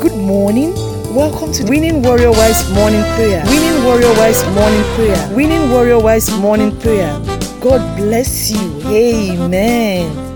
Good morning. Welcome to Winning Warrior Wise Morning Prayer. Winning Warrior Wise Morning Prayer. Winning Warrior Wise Morning Prayer. God bless you. Amen.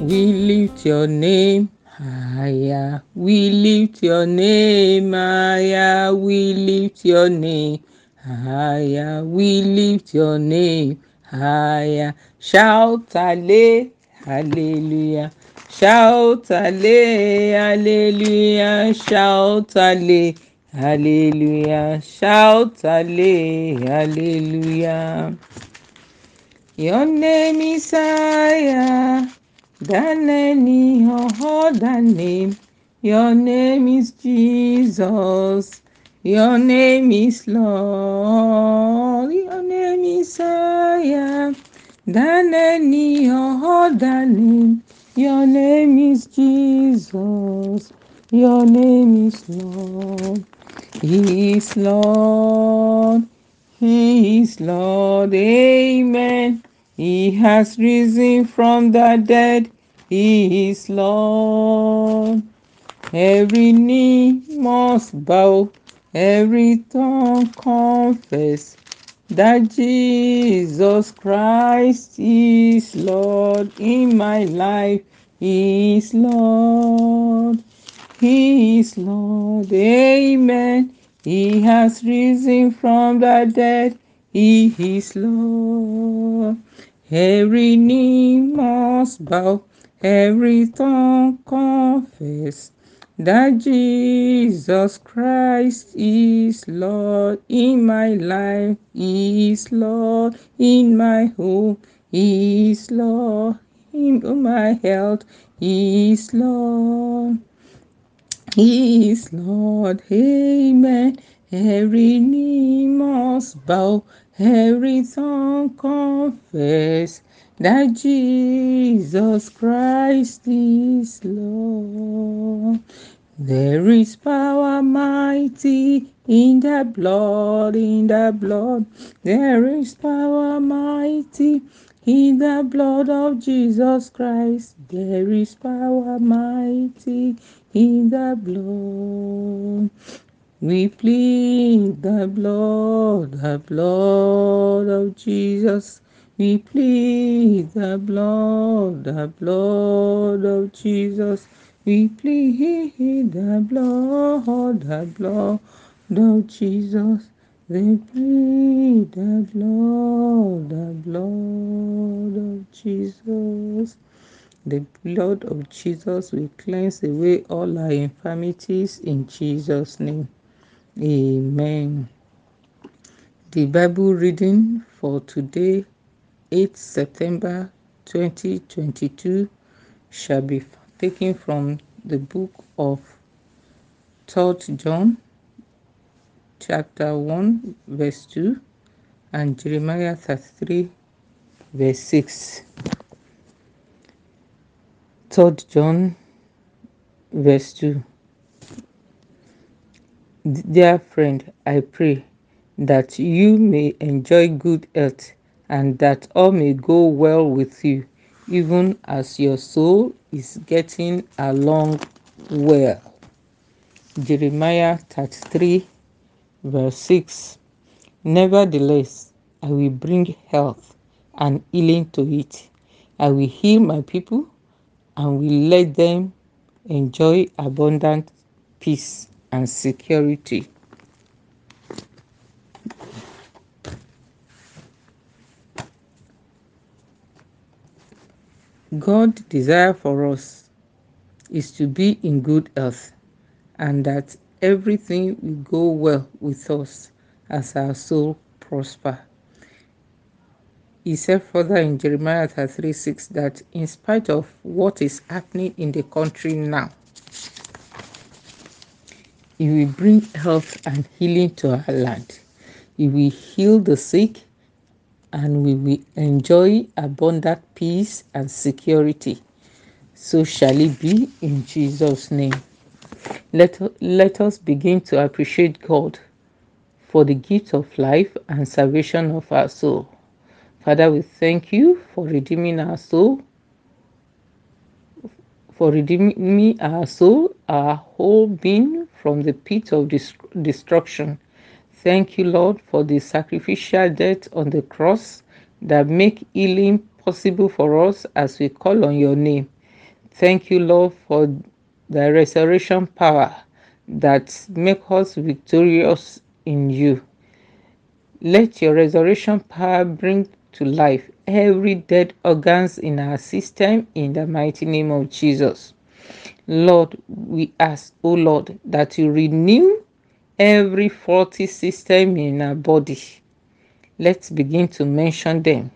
We lift your name higher. We lift your name higher. We lift your name higher. We lift your name higher. Shout alle, hallelujah. Shout alle, hallelujah. Shout alle, hallelujah. Shout alle, hallelujah. Your name is higher than any other oh, oh, name. Your name is Jesus. Your name is Lord. Your name is higher than any other name. Oh, Your name is Jesus. Your name is Lord. He is Lord. He is Lord. Amen. He has risen from the dead. He is Lord. Every knee must bow, every tongue confess that Jesus Christ is Lord in my life. He is Lord. He is Lord. Amen. He has risen from the dead. He is Lord. Every knee must bow, every tongue confess that Jesus Christ is Lord in my life. Is Lord in my home. Is Lord in my health. Is Lord. Is Lord, amen. Every knee must bow, every tongue confess that Jesus Christ is Lord. There is power mighty in the blood, in the blood. There is power mighty in the blood of Jesus Christ. There is power mighty in the blood. We plead the blood, the blood of Jesus. We plead the blood, the blood of Jesus. We plead the blood, the blood of Jesus. They plead the blood, the blood of Jesus. The blood of Jesus will cleanse away all our infirmities in Jesus' name. Amen. The Bible reading for today, 8 September 2022, shall be taken from the book of 3 John, chapter 1, verse 2, and Jeremiah 33, verse 6. 3 John, verse 2. Dear friend, I pray that you may enjoy good health and that all may go well with you, even as your soul is getting along well. Jeremiah 33, verse 6. Nevertheless, I will bring health and healing to it. I will heal my people and will let them enjoy abundant peace and security. God's desire for us is to be in good health and that everything will go well with us as our soul prosper. He said further in Jeremiah 33 6 that in spite of what is happening in the country now, He will bring health and healing to our land. He will heal the sick and we will enjoy abundant peace and security. So shall it be in Jesus' name. Let, let us begin to appreciate God for the gift of life and salvation of our soul. Father, we thank you for redeeming our soul for redeeming our soul, our whole being from the pit of destruction. Thank you, Lord, for the sacrificial death on the cross that make healing possible for us as we call on your name. Thank you, Lord, for the resurrection power that make us victorious in you. Let your resurrection power bring to life every dead organs in our system in the mighty name of Jesus. Lord, we ask, O oh Lord, that you renew every faulty system in our body. Let's begin to mention them.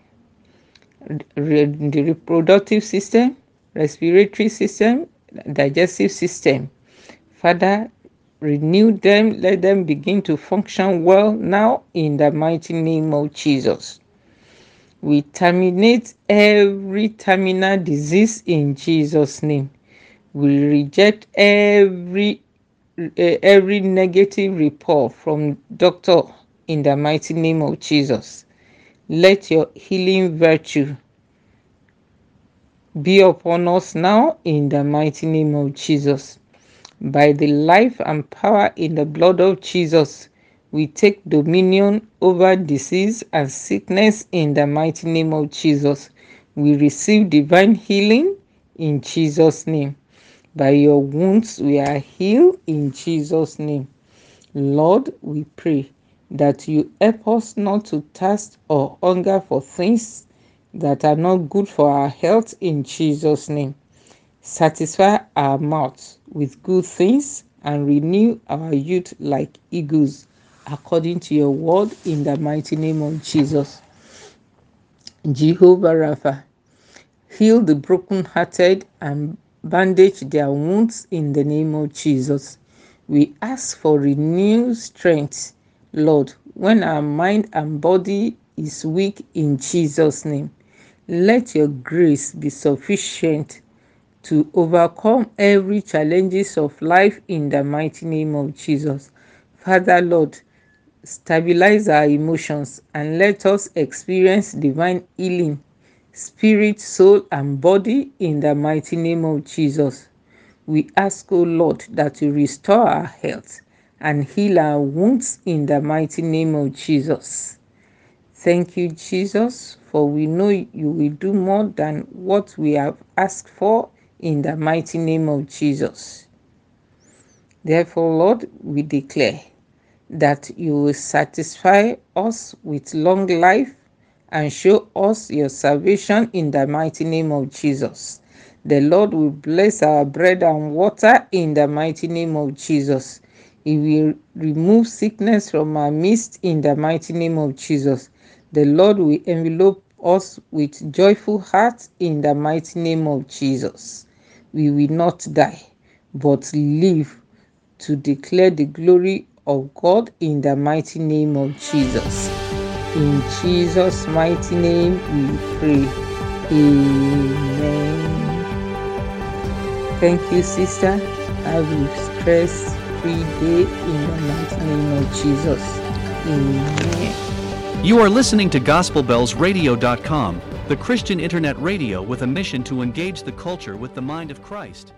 The reproductive system, respiratory system, digestive system. Father, renew them, let them begin to function well now in the mighty name of Jesus. We terminate every terminal disease in Jesus' name. We reject every every negative report from doctor in the mighty name of Jesus. Let your healing virtue be upon us now in the mighty name of Jesus. By the life and power in the blood of Jesus, we take dominion over disease and sickness in the mighty name of Jesus. We receive divine healing in Jesus' name. By your wounds, we are healed in Jesus' name. Lord, we pray that you help us not to thirst or hunger for things that are not good for our health in Jesus' name. Satisfy our mouths with good things and renew our youth like eagles, according to your word in the mighty name of Jesus. Jehovah Rapha, heal the brokenhearted and bandage their wounds in the name of Jesus. We ask for renewed strength, Lord, when our mind and body is weak in Jesus' name. Let your grace be sufficient to overcome every challenges of life in the mighty name of Jesus. Father Lord, stabilize our emotions and let us experience divine healing spirit, soul, and body in the mighty name of Jesus. We ask, O Lord, that you restore our health and heal our wounds in the mighty name of Jesus. Thank you, Jesus, for we know you will do more than what we have asked for in the mighty name of Jesus. Therefore, Lord, we declare that you will satisfy us with long life and show us your salvation in the mighty name of Jesus. The Lord will bless our bread and water in the mighty name of Jesus. He will remove sickness from our midst in the mighty name of Jesus. The Lord will envelop us with joyful hearts in the mighty name of Jesus. We will not die, but live to declare the glory of God in the mighty name of Jesus. In Jesus' mighty name we pray. Amen. Thank you, sister. Have a stress free day in the mighty name of Jesus. Amen. You are listening to GospelBellsRadio.com, the Christian internet radio with a mission to engage the culture with the mind of Christ.